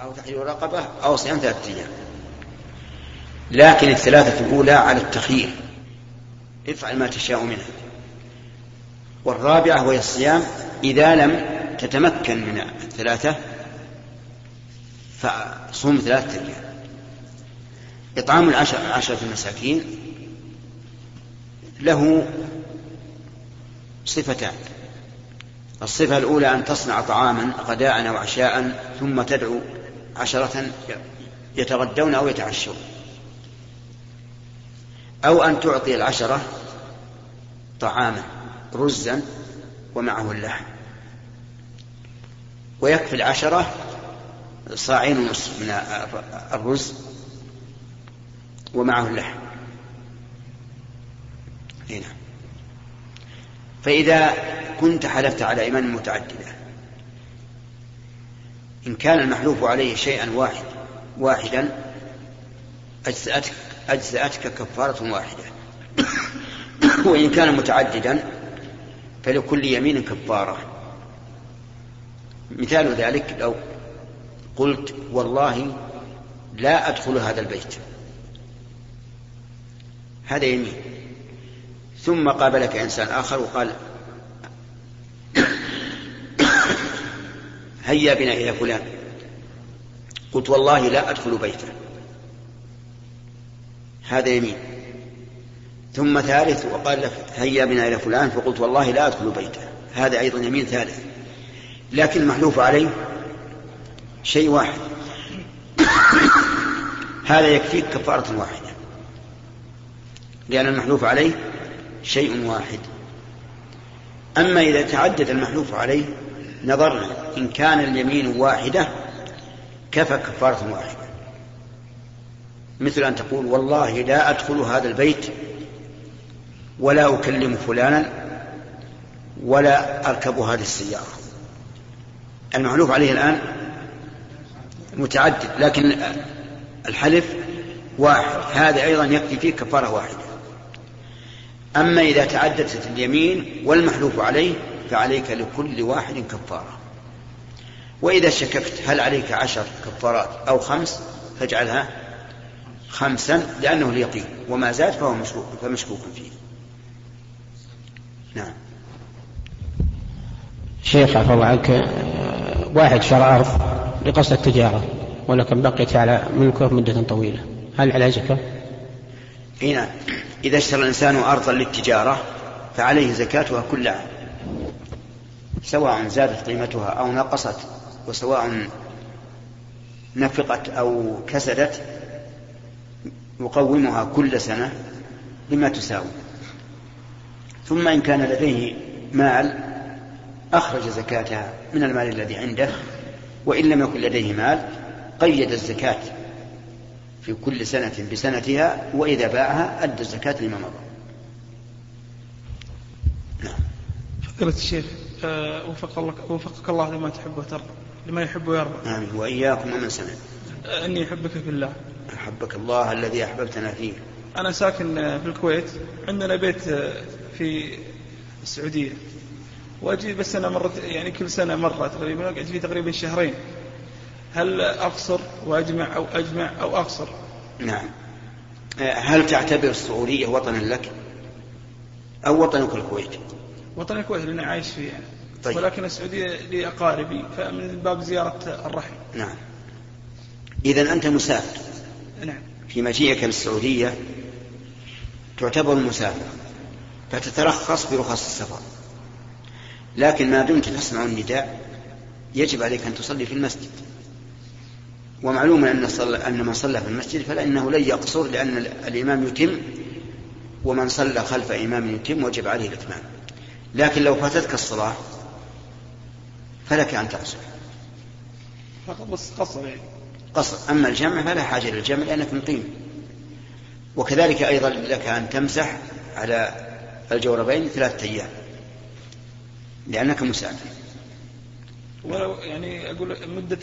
أو تحرير رقبة أو صيام ثلاثة أيام. لكن الثلاثة الأولى على التخيير. افعل ما تشاء منها. والرابعة وهي الصيام. إذا لم تتمكن من الثلاثة فصوم ثلاثة أيام. إطعام العشر عشرة المساكين له صفتان. الصفة الأولى أن تصنع طعاما غداء أو عشاء ثم تدعو عشرة يتغدون أو يتعشون. أو أن تعطي العشرة طعاما رزا ومعه اللحم. ويكفي العشرة صاعين ونصف من الرز ومعه اللحم. هنا. فإذا كنت حلفت على إيمان متعددة إن كان المحلوف عليه شيئا واحد واحدا أجزأتك, أجزأتك كفارة واحدة. وإن كان متعددا فلكل يمين كفارة. مثال ذلك لو قلت والله لا أدخل هذا البيت. هذا يمين. ثم قابلك إنسان آخر وقال هيا بنا إلى فلان. قلت والله لا أدخل بيته. هذا يمين. ثم ثالث وقال لك هيا بنا إلى فلان فقلت والله لا أدخل بيته. هذا أيضا يمين ثالث. لكن المحلوف عليه شيء واحد. هذا يكفيك كفارة واحدة. لأن المحلوف عليه شيء واحد. أما إذا تعدد المحلوف عليه نظرنا إن كان اليمين واحدة كفى كفارة واحدة؟ مثل أن تقول والله لا أدخل هذا البيت ولا أكلم فلانا ولا أركب هذه السيارة. المحلوف عليه الآن متعدد لكن الحلف واحد. هذا أيضا يكفي فيه كفارة واحدة. أما إذا تعددت اليمين والمحلوف عليه فعليك لكل واحد كفارة. وإذا شككت هل عليك عشر كفارات أو خمس؟ فاجعلها خمسا لأنه اليقين. وما زاد فهو مشكوك فمشكوك فيه. نعم. شيخ الله عنك. واحد شرى أرض لقصد التجارة ولكن بقيت على ملكه مدة طويلة. هل على زكاة؟ اي نعم. إذا اشترى الإنسان أرضا للتجارة فعليه زكاتها كل عام. سواء زادت قيمتها أو نقصت وسواء نفقت أو كسدت يقومها كل سنة بما تساوي. ثم إن كان لديه مال أخرج زكاتها من المال الذي عنده وإن لم يكن لديه مال قيد الزكاة في كل سنة بسنتها وإذا باعها أدى الزكاة لما مضى. نعم. فضيلة الشيخ وفق الله وفقك الله لما تحب وترضى. لما يحب ويرضى. آمين. وإياكم ومن سمع أه إني أحبك في الله. أحبك الله الذي أحببتنا فيه. أنا ساكن في الكويت. عندنا بيت في السعودية. وأجي بس أنا مرة يعني كل سنة مرة تقريبا أقعد فيه تقريبا شهرين. هل أقصر وأجمع أو أجمع أو أقصر؟ نعم. هل تعتبر السعودية وطنا لك؟ أو وطنك الكويت؟ وطن الكويت لأني عايش فيه يعني. طيب. ولكن السعودية لي أقاربي فمن باب زيارة الرحم. نعم. إذا أنت مسافر. نعم. في مجيئك للسعودية تعتبر مسافر. فتترخص برخص السفر. لكن ما دمت تسمع النداء يجب عليك أن تصلي في المسجد. ومعلوم أن, صلى أن من صلى في المسجد فلأنه لن يقصر لأن الإمام يتم ومن صلى خلف إمام يتم وجب عليه الإتمام. لكن لو فاتتك الصلاة فلك أن تقصر. فقط بس قصر يعني. قصر. أما الجمع فلا حاجة للجمع لأنك مقيم وكذلك أيضا لك أن تمسح على الجوربين ثلاثة أيام. لأنك مسافر. ولو يعني أقول مدة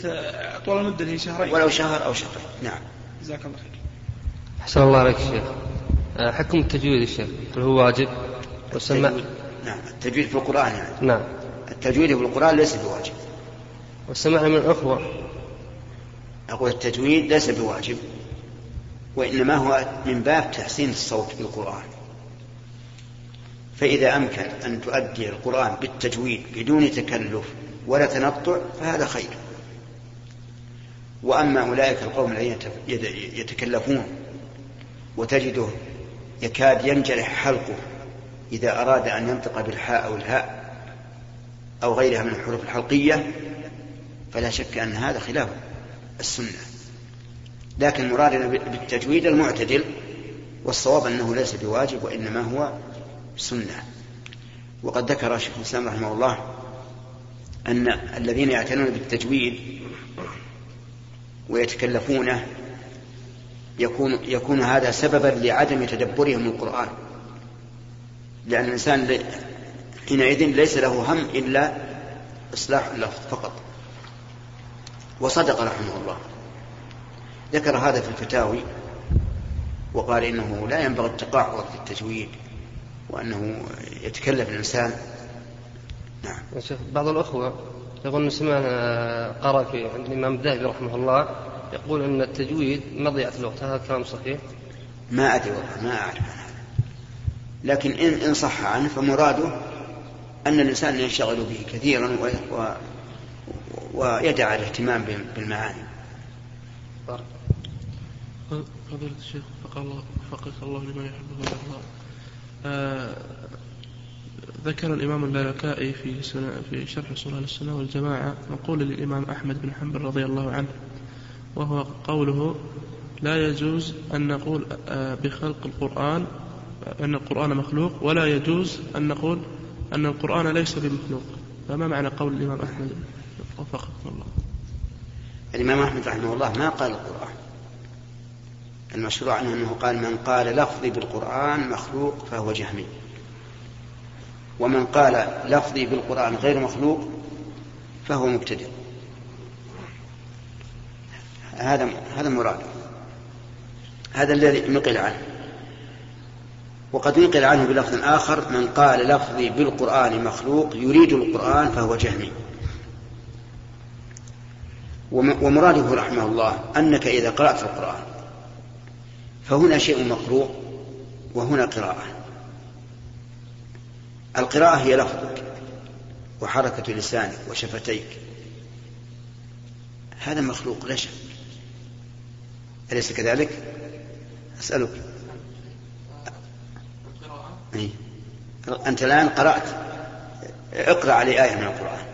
طول المدة هي شهرين. ولو شهر أو شهرين نعم. جزاك الله خير. أحسن الله عليك شيخ. حكم التجويد الشيخ هل هو واجب؟ والسماع نعم التجويد في القرآن يعني. نعم. التجويد في القرآن ليس بواجب. والسماع من الأخوة. أقول التجويد ليس بواجب وإنما هو من باب تحسين الصوت بالقرآن فإذا أمكن أن تؤدي القرآن بالتجويد بدون تكلف ولا تنطع فهذا خير. وأما أولئك القوم الذين يتكلفون وتجده يكاد ينجرح حلقه إذا أراد أن ينطق بالحاء أو الهاء أو غيرها من الحروف الحلقية فلا شك أن هذا خلاف السنة. لكن مرادنا بالتجويد المعتدل والصواب أنه ليس بواجب وإنما هو سنة. وقد ذكر شيخ الإسلام رحمه الله أن الذين يعتنون بالتجويد ويتكلفونه يكون يكون هذا سببا لعدم تدبرهم القرآن. لأن الإنسان حينئذ ليس له هم إلا إصلاح اللفظ فقط. وصدق رحمه الله. ذكر هذا في الفتاوي وقال إنه لا ينبغي التقاعد في التجويد وأنه يتكلف الإنسان. نعم. بعض الأخوة يقول سمعنا قرأ في عند الإمام الذهبي رحمه الله يقول أن التجويد مضيعة الوقت. هذا كلام صحيح؟ ما أدري والله ما أعرف. لكن إن إن صح عنه فمراده أن الإنسان ينشغل به كثيرا و... و... ويدع الاهتمام بالمعاني. فضيلة الشيخ وفق الله وفقك الله لما يحبه ويرضاه. آه ذكر الإمام اللالكائي في سنة في شرح صلاة السنة والجماعة مقول للإمام أحمد بن حنبل رضي الله عنه وهو قوله لا يجوز أن نقول آه، بخلق القرآن أن القرآن مخلوق ولا يجوز أن نقول أن القرآن ليس بمخلوق. فما معنى قول الإمام أحمد؟ وفقكم الله. الإمام أحمد رحمه الله ما قال القرآن. المشروع أنه قال من قال لفظي بالقرآن مخلوق فهو جهمي. ومن قال لفظي بالقرآن غير مخلوق فهو مبتدئ. هذا هذا مراد. هذا الذي نقل عنه. وقد نقل عنه بلفظ آخر من قال لفظي بالقرآن مخلوق يريد القرآن فهو جهمي. ومراده رحمه الله أنك إذا قرأت القرآن فهنا شيء مقروء وهنا قراءة. القراءة هي لفظك وحركة لسانك وشفتيك. هذا مخلوق لا شك. أليس كذلك؟ أسألك. أي. أنت الآن قرأت اقرأ علي آية من القرآن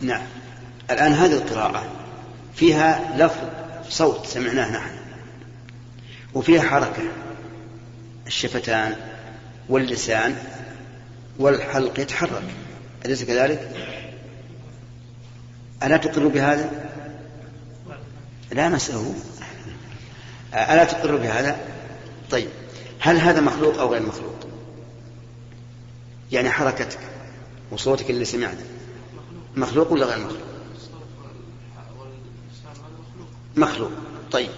نعم الآن هذه القراءة فيها لفظ صوت سمعناه نحن وفيها حركة الشفتان واللسان والحلق يتحرك أليس كذلك؟ ألا تقر بهذا؟ لا نسأله ألا تقر بهذا؟ طيب هل هذا مخلوق أو غير مخلوق؟ يعني حركتك وصوتك اللي سمعته مخلوق ولا غير مخلوق؟ مخلوق طيب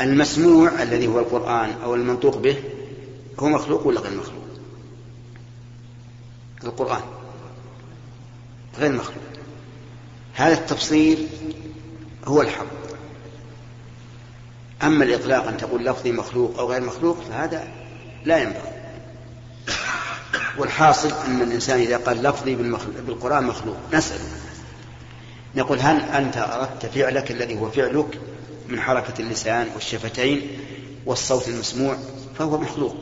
المسموع الذي هو القرآن أو المنطوق به هو مخلوق ولا غير مخلوق؟ القرآن غير مخلوق هذا التفصيل هو الحق. أما الإطلاق أن تقول لفظي مخلوق أو غير مخلوق فهذا لا ينبغي. والحاصل أن الإنسان إذا قال لفظي بالقرآن مخلوق. نسأل. نقول هل أنت أردت فعلك الذي هو فعلك من حركة اللسان والشفتين والصوت المسموع فهو مخلوق.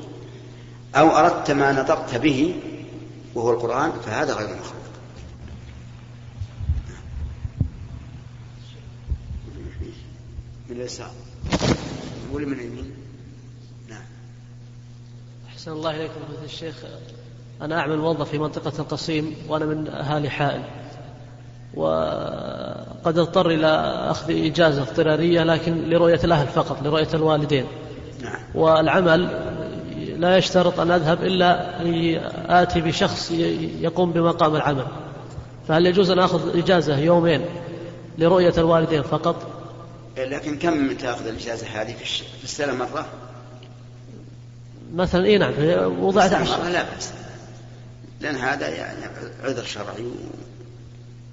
أو أردت ما نطقت به وهو القرآن فهذا غير مخلوق. من اليسار ولا من اليمين نعم. أحسن الله إليكم فضيلة الشيخ. أنا أعمل موظف في منطقة القصيم وأنا من أهالي حائل. وقد اضطر إلى أخذ إجازة اضطرارية لكن لرؤية الأهل فقط لرؤية الوالدين. نعم. والعمل لا يشترط أن أذهب إلا أن آتي بشخص يقوم بمقام العمل. فهل يجوز أن أخذ إجازة يومين لرؤية الوالدين فقط؟ لكن كم تأخذ الإجازة هذه في السنة مرة؟ مثلا إي نعم وضعت عشر. لا بأس. لأن هذا يعني عذر شرعي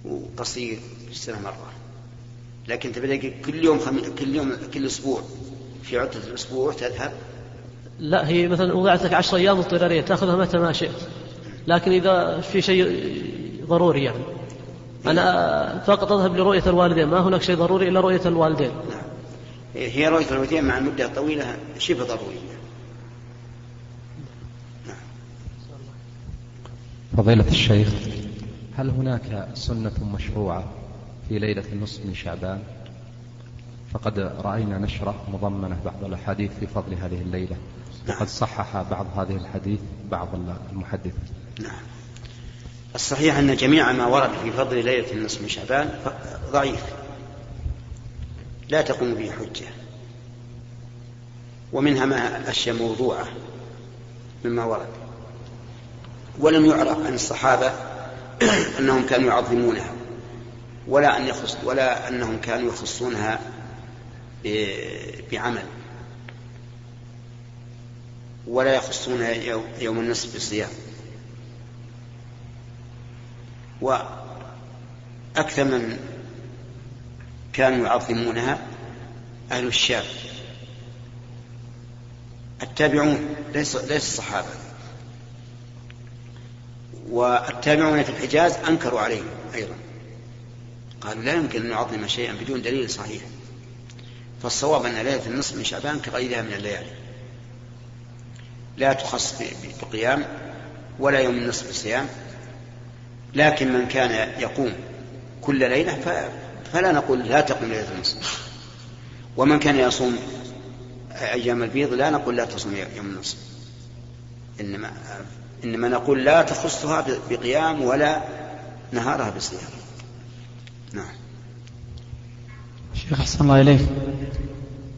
وقصير في السنة مرة. لكن تبدأ كل يوم خم... كل يوم كل أسبوع. في عطلة الأسبوع تذهب؟ لا هي مثلا وضعت لك عشر أيام اضطرارية تأخذها متى ما شئت. لكن إذا في شيء ضروري يعني. أنا فقط أذهب لرؤية الوالدين ما هناك شيء ضروري إلا رؤية الوالدين. نعم. هي رؤية الوالدين مع المدة الطويلة شبه ضرورية. نعم. فضيلة الشيخ هل هناك سنة مشروعة في ليلة النصف من شعبان؟ فقد رأينا نشرة مضمنة بعض الأحاديث في فضل هذه الليلة. وقد صحح بعض هذه الحديث بعض المحدثين. نعم. الصحيح أن جميع ما ورد في فضل ليلة النصف من شعبان ضعيف. لا تقوم به حجة. ومنها ما أشياء موضوعة مما ورد. ولم يعرف عن الصحابة أنهم كانوا يعظمونها. ولا أن يخص ولا أنهم كانوا يخصونها بعمل. ولا يخصون يوم النصف بالصيام. وأكثر من كانوا يعظمونها أهل الشام. التابعون ليس ليس الصحابة. والتابعون في الحجاز أنكروا عليهم أيضا. قالوا لا يمكن أن نعظم شيئا بدون دليل صحيح. فالصواب أن ليلة النصف من شعبان كغيرها من الليالي. لا تخص بقيام ولا يوم النصف بصيام. لكن من كان يقوم كل ليلة فلا نقول لا تقوم ليلة النصف. ومن كان يصوم أيام البيض لا نقول لا تصوم يوم النصف. إنما إنما نقول لا تخصها بقيام ولا نهارها بصيام. نعم. شيخ أحسن الله إليك.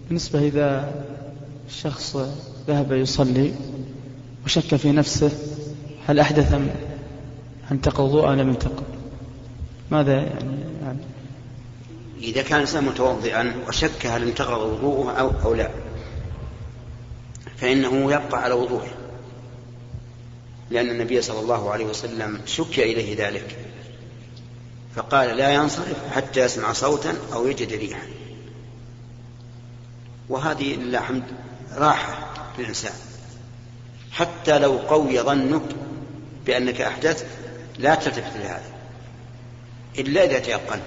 بالنسبة إذا الشخص ذهب يصلي وشك في نفسه هل أحدث أم انتقض وضوء أم لم ينتقض ماذا يعني, يعني إذا كان الإنسان متوضئا وشك هل انتقض وضوءه أو, أو لا فإنه يبقى على وضوءه. لأن النبي صلى الله عليه وسلم شكي إليه ذلك فقال لا ينصرف حتى يسمع صوتا أو يجد ريحا. وهذه لله حمد راحة للإنسان. حتى لو قوي ظنك بأنك أحدثت لا تلتفت لهذا. إلا إذا تيقنت.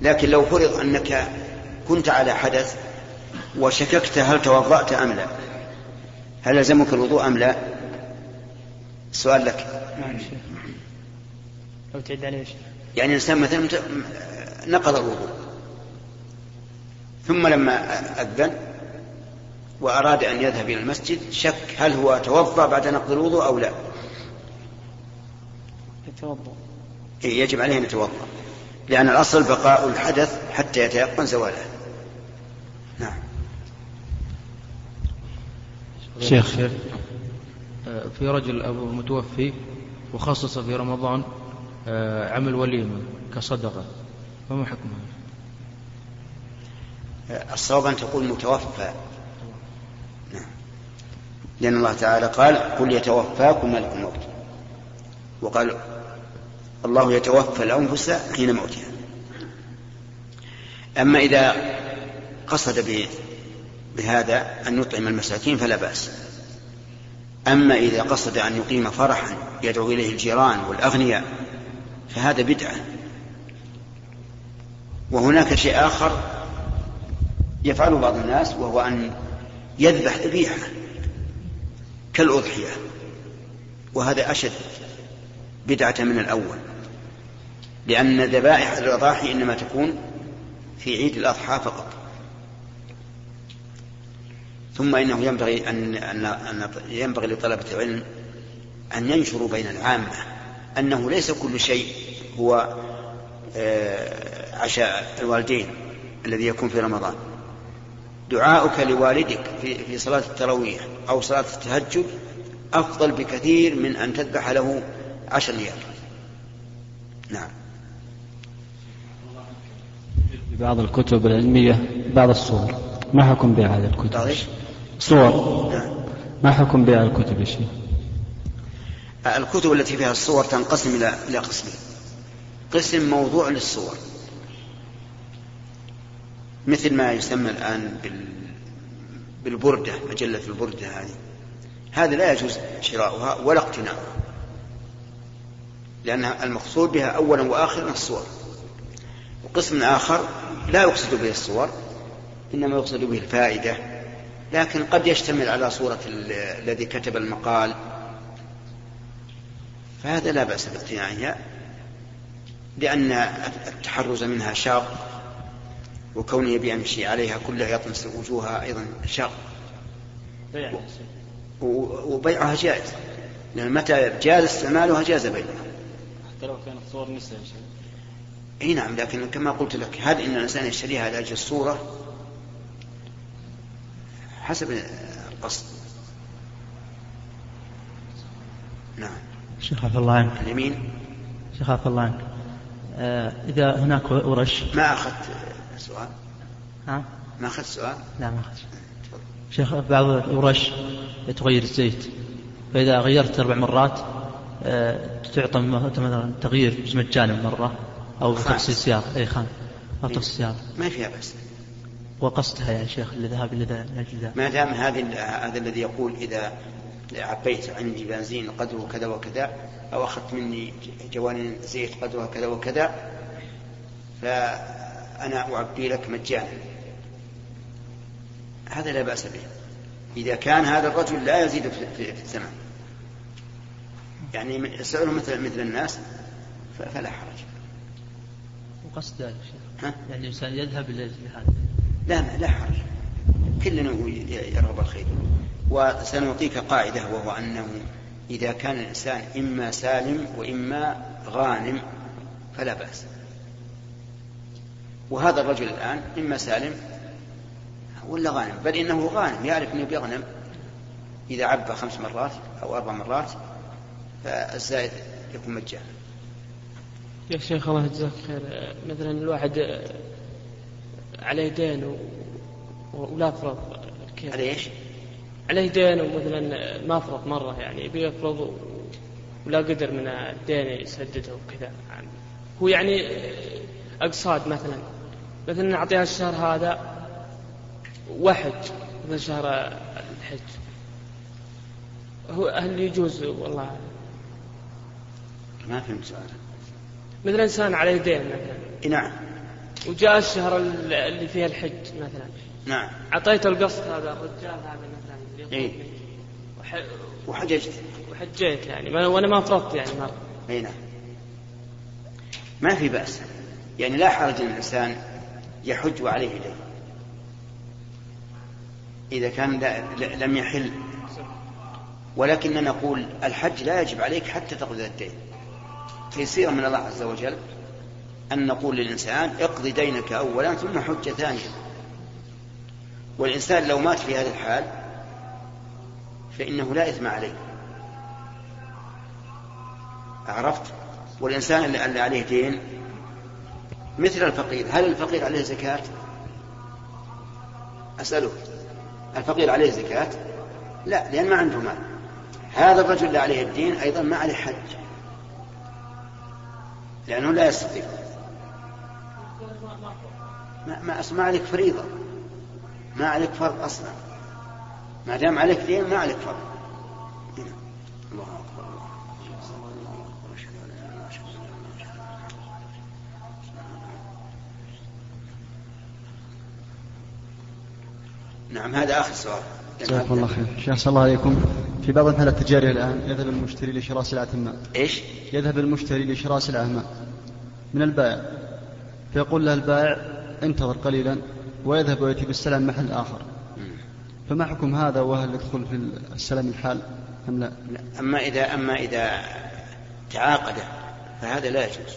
لكن لو فرض أنك كنت على حدث وشككت هل توضأت أم لا هل لزمك الوضوء أم لا؟ السؤال لك. نعم لو تعد عليه يعني الإنسان مثلا نقض الوضوء ثم لما أذن وأراد أن يذهب إلى المسجد شك هل هو توضأ بعد نقض الوضوء أو لا. يتوضأ. إيه يجب عليه أن يتوضأ. لأن الأصل بقاء الحدث حتى يتيقن زواله. نعم. شيخ. في رجل أبو متوفي وخصص في رمضان آه، عمل وليمة كصدقة. فما حكمها الصواب أن تقول متوفى. نعم. لأن الله تعالى قال قل يتوفاكم ملك الموت. وقال الله يتوفى الأنفس حين موتها. أما إذا قصد بهذا أن يطعم المساكين فلا بأس. أما إذا قصد أن يقيم فرحا يدعو إليه الجيران والأغنياء فهذا بدعة. وهناك شيء آخر يفعله بعض الناس وهو أن يذبح ذبيحة كالأضحية. وهذا أشد بدعة من الأول. لأن ذبائح الأضاحي إنما تكون في عيد الأضحى فقط. ثم إنه ينبغي أن, أن, أن ينبغي لطلبة العلم أن ينشروا بين العامة أنه ليس كل شيء هو آه، عشاء الوالدين الذي يكون في رمضان. دعاؤك لوالدك في, في صلاة التراويح أو صلاة التهجد أفضل بكثير من أن تذبح له عشر ريال نعم. في بعض الكتب العلمية بعض الصور. ما حكم بهذه الكتب؟ صور. نعم. ما حكم بيع الكتب يا شيخ؟ الكتب التي فيها الصور تنقسم إلى إلى قسمين. قسم موضوع للصور. مثل ما يسمى الآن بال بالبردة مجلة البردة هذه. هذا لا يجوز شراؤها ولا اقتناؤها. لأن المقصود بها أولا وآخرا الصور. وقسم آخر لا يقصد به الصور إنما يقصد به الفائدة لكن قد يشتمل على صورة الذي كتب المقال. فهذا لا بأس باقتنائها لأن التحرز منها شاق وكونه يبي يمشي عليها كلها يطمس وجوهها أيضا شاق. وبيعها جائز لأن متى جاز استعمالها جاز بيعها. حتى لو كانت صور نساء إي نعم لكن كما قلت لك هل إن الإنسان يشتريها لاجل الصورة حسب القصد. نعم. شيخ عفى الله عنك. اليمين. شيخ عفى الله عنك. آه إذا هناك ورش. ما أخذت سؤال؟ ها؟ ما أخذت سؤال؟ لا ما أخذت. شيخ بعض الورش تغير الزيت. فإذا غيرت أربع مرات آه تعطى مثلا تغيير مجانا مرة. أو خامس. تغسيل سيارة أي خان أو تغسيل سيارة ما فيها بأس وقصدها يا شيخ الذهاب إلى أجل ذا ما دام هذا هذا الذي يقول إذا عبيت عندي بنزين قدره كذا وكذا أو أخذت مني جوانين زيت قدرها كذا وكذا فأنا أعبي لك مجانا. هذا لا بأس به. إذا كان هذا الرجل لا يزيد في, الثمن يعني سعره مثل مثل الناس فلا حرج. شيخ. ها؟ يعني الإنسان يذهب أجل هذا لا لا لا حرج. كلنا يرغب الخير. وسنعطيك قاعدة وهو أنه إذا كان الإنسان إما سالم وإما غانم فلا بأس. وهذا الرجل الآن إما سالم ولا غانم؟ بل إنه غانم يعرف أنه بيغنم. إذا عبى خمس مرات أو أربع مرات فالزائد يكون مجانا. يا شيخ الله يجزاك خير. مثلا الواحد عليه دين و... ولا فرض كيف؟ على إيش؟ عليه دين ومثلا ما فرض مرة يعني بيفرض و... ولا قدر من الدين يسدده وكذا. يعني هو يعني أقساط مثلا. مثلا نعطيها الشهر هذا وحج مثلا شهر الحج. هو هل يجوز؟ والله ما فهمت سؤالك. مثلا إنسان عليه دين مثلا. نعم. وجاء الشهر اللي فيه الحج مثلا. نعم. أعطيته القسط هذا الرجال هذا مثلا. إيه. وح- وحججت وحجيت يعني. ما- وأنا ما فرضت يعني مرة. إي نعم. ما في بأس. يعني لا حرج إن الإنسان يحج وعليه دين. إذا كان لم يحل. ولكننا نقول الحج لا يجب عليك حتى تقضي الدين. تيسيرا من الله عز وجل أن نقول للإنسان اقضي دينك اولا ثم حج ثانيا والإنسان لو مات في هذه الحال فإنه لا إثم عليه. عرفت؟ والإنسان اللي عليه دين مثل الفقير. هل الفقير عليه زكاة؟ أسألك الفقير عليه زكاة؟ لا لأن ما عنده مال. هذا الرجل اللي عليه الدين أيضا ما عليه حج. لأنه لا يستطيع. ما, ما, ما عليك فريضة. ما عليك فرض أصلا. ما دام عليك دين ما عليك فرض. الله أكبر. نعم هذا آخر سؤال. جزاكم الله خير. شيخ صلى الله عليكم. في بعض المحلات التجارية الآن يذهب المشتري لشراء سلعة ما إيش؟ يذهب المشتري لشراء سلعة ما من البائع. فيقول له البائع انتظر قليلا ويذهب ويأتي بالسلع من محل آخر. فما حكم هذا؟ وهل يدخل في السلام الحال أم لا؟ لا. أما إذا أما إذا تعاقد فهذا لا يجوز.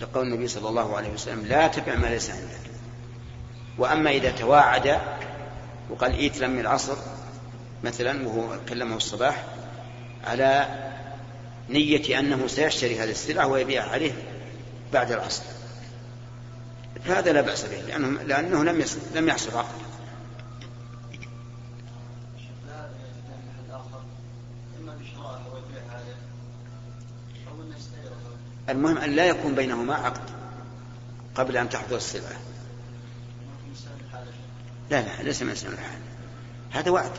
لقول النبي صلى الله عليه وسلم لا تبع ما ليس عندك. وأما إذا تواعد وقال إيت لم العصر مثلا وهو كلمه الصباح على نية أنه سيشتري هذه السلعة ويبيع عليه بعد العصر. فهذا لا بأس به لأنه, لأنه لم لم يحصل عقد المهم أن لا يكون بينهما عقد قبل أن تحضر السلعة. لا لا ليس من اسم الحال. هذا وعد.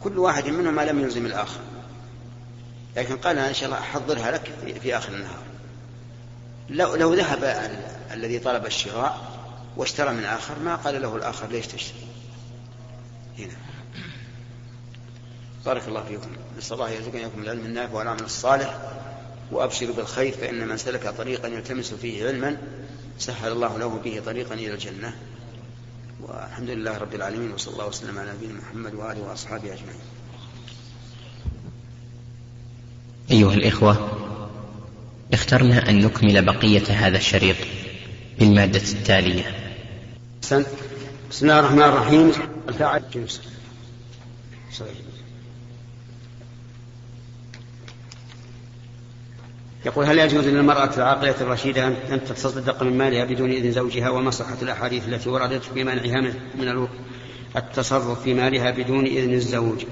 كل واحد منهما لم يلزم الآخر. لكن قال أنا إن شاء الله أحضرها لك في, آخر النهار. لو, لو ذهب الذي طلب الشراء واشترى من آخر ما قال له الآخر ليش تشتري؟ هنا. بارك الله فيكم. نسأل الله يرزقنا إياكم العلم النافع والعمل الصالح وأبشروا بالخير فإن من سلك طريقا يلتمس فيه علما سهل الله له به طريقا إلى الجنة. والحمد لله رب العالمين وصلى الله وسلم على نبينا محمد وآله وأصحابه أجمعين. أيها الإخوة اخترنا أن نكمل بقية هذا الشريط بالمادة التالية. بسم الله الرحمن الرحيم. الفاعل جنس. صحيح. يقول هل يجوز للمرأة العاقلة الرشيدة أن تتصدق من مالها بدون إذن زوجها وما صحة الأحاديث التي وردت بمنعها من التصرف في مالها بدون إذن الزوج؟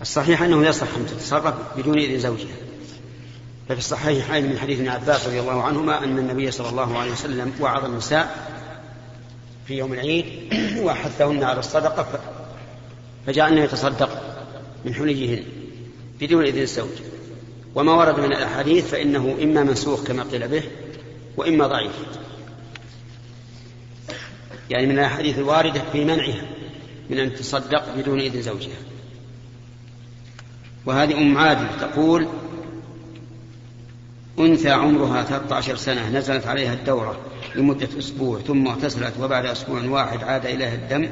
الصحيح أنه يصح أن تتصرف بدون إذن زوجها. ففي الصحيحين من حديث ابن عباس رضي الله عنهما أن النبي صلى الله عليه وسلم وعظ النساء في يوم العيد وحثهن على الصدقة فجعلنا يتصدق من حليهن بدون إذن الزوج. وما ورد من الأحاديث فإنه إما منسوخ كما قيل به وإما ضعيف. يعني من الأحاديث الواردة في منعها من أن تصدق بدون إذن زوجها. وهذه أم عادل تقول أنثى عمرها 13 سنة نزلت عليها الدورة لمدة أسبوع ثم اغتسلت وبعد أسبوع واحد عاد إليها الدم.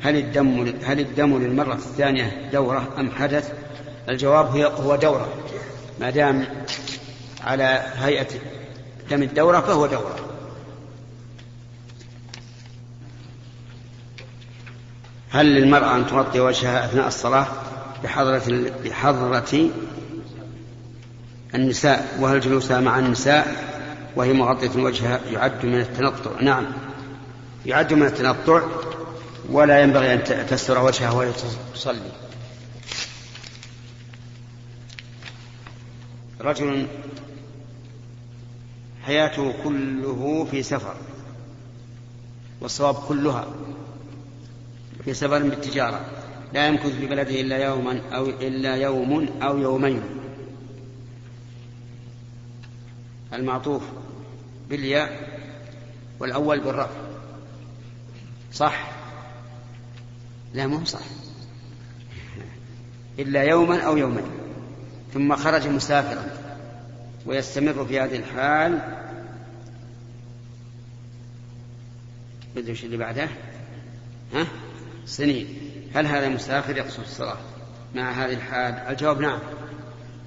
هل الدم هل الدم للمرة الثانية دورة أم حدث؟ الجواب هو دورة. ما دام على هيئة دم الدورة فهو دورة. هل للمرأة أن تغطي وجهها أثناء الصلاة بحضرة بحضرة النساء؟ وهل جلوسها مع النساء وهي مغطية وجهها يعد من التنطع؟ نعم. يعد من التنطع ولا ينبغي أن تستر وجهها وهي تصلي. رجل حياته كله في سفر والصواب كلها في سفر بالتجارة. لا يمكث في بلده إلا يوما أو إلا يوم أو يومين. المعطوف بالياء والأول بالرفع. صح؟ لا مو صح. إلا يوما أو يومين. ثم خرج مسافرا ويستمر في هذه الحال. بدش اللي بعده؟ ها؟ سنين. هل هذا مسافر يقصد الصلاة مع هذه الحال؟ الجواب نعم.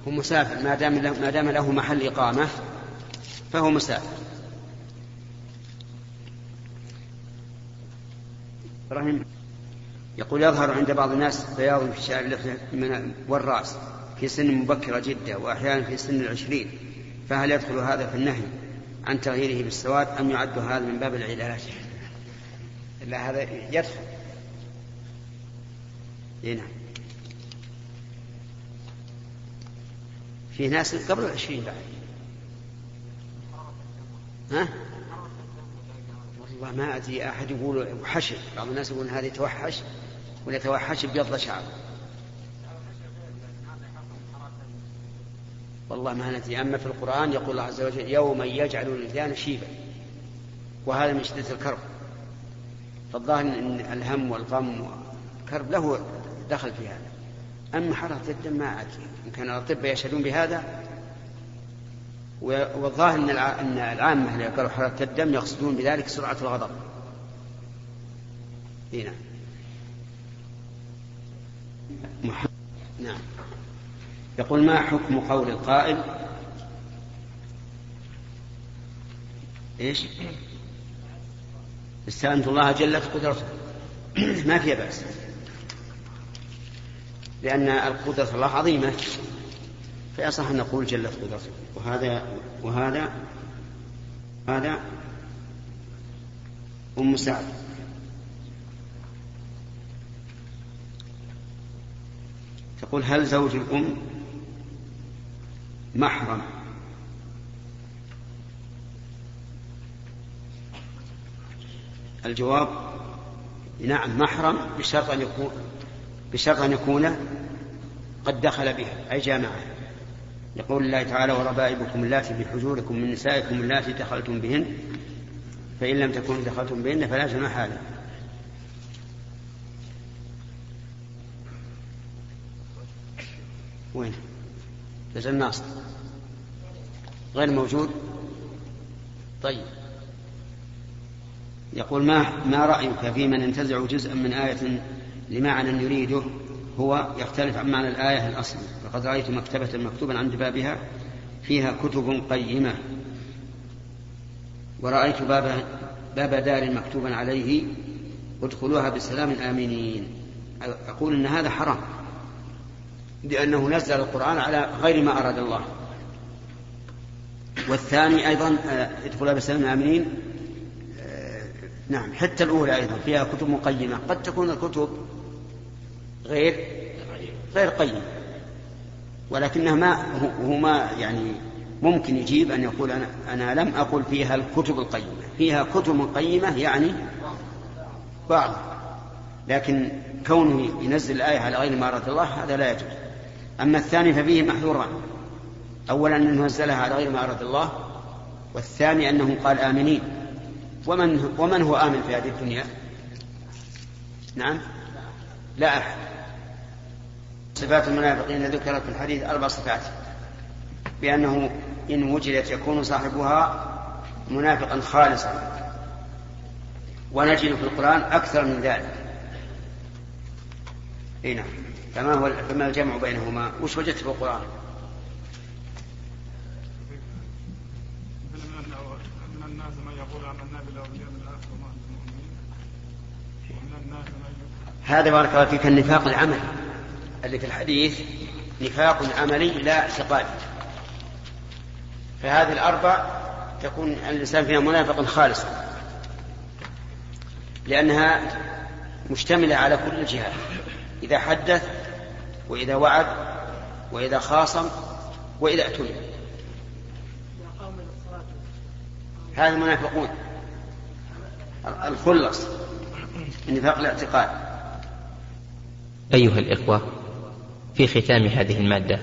هو مسافر. ما دام له, ما دام له محل إقامة فهو مسافر. إبراهيم يقول يظهر عند بعض الناس بياض في شعر اللحية والرأس. في سن مبكرة جدا وأحيانا في سن العشرين فهل يدخل هذا في النهي عن تغييره بالسواد أم يعد هذا من باب العلاج؟ إلا هذا يدخل. نعم. في ناس قبل العشرين بعد. ها؟ والله ما أدري أحد يقول وحش بعض الناس يقول هذه توحش ولا توحش بيض شعر. والله ما ندري. أما في القرآن يقول الله عز وجل يوما يجعل الولدان شيبا وهذا من شدة الكرب. فالظاهر أن الهم والغم والكرب له دخل في هذا. أما حرارة الدم ما أدري. إن كان الأطباء يشهدون بهذا والظاهر أن العامة اللي قالوا حرارة الدم يقصدون بذلك سرعة الغضب. هنا محمد نعم. يقول ما حكم قول القائل؟ إيش؟ استأنت الله جلت قدرته. ما فيها بأس. لأن القدرة الله عظيمة. فيصح أن نقول جلت قدرته. وهذا وهذا هذا أم سعد. تقول هل زوج الأم محرم. الجواب نعم محرم بشرط أن يكون بشرط أن يكون قد دخل بها أي جامعة. يقول الله تعالى وربائبكم اللاتي في حجوركم من نسائكم اللاتي دخلتم بهن فإن لم تكونوا دخلتم بهن فلا جناح عليكم. وين؟ جزء الناصر غير موجود؟ طيب. يقول ما ما رأيك في من ينتزع جزءا من آية لمعنى يريده هو يختلف عن معنى الآية الأصلي فقد رأيت مكتبة مكتوبا عند بابها فيها كتب قيمة. ورأيت باب باب دار مكتوبا عليه ادخلوها بسلام آمنين أقول إن هذا حرام. لأنه نزل القرآن على غير ما أراد الله. والثاني أيضا آه، ادخلوها بسلام آمنين. آه، نعم حتى الأولى أيضا فيها كتب مقيمة قد تكون الكتب غير غير قيمة ولكنها ما هو ما يعني ممكن يجيب أن يقول أنا, أنا لم أقل فيها الكتب القيمة. فيها كتب قيمة يعني بعض لكن كونه ينزل الآية على غير ما أراد الله هذا لا يجوز. أما الثاني ففيه محذوران. أولا أنه نزلها على غير ما أراد الله والثاني أنه قال آمنين. ومن, ومن هو آمن في هذه الدنيا؟ نعم. لا أحد. صفات المنافقين ذكرت في الحديث أربع صفات. بأنه إن وجدت يكون صاحبها منافقا خالصا. ونجد في القرآن أكثر من ذلك. إي نعم. فما هو فما الجمع بينهما؟ وش وجدت في القرآن؟ هذا بارك الله فيك النفاق العملي. اللي في الحديث نفاق عملي لا اعتقادي فهذه الأربع تكون الإنسان فيها منافق خالصا لأنها مشتملة على كل الجهات إذا حدث وإذا وعد وإذا خاصم وإذا اؤتمن هذا المنافقون. الخلص. النفاق الاعتقاد. أيها الإخوة في ختام هذه المادة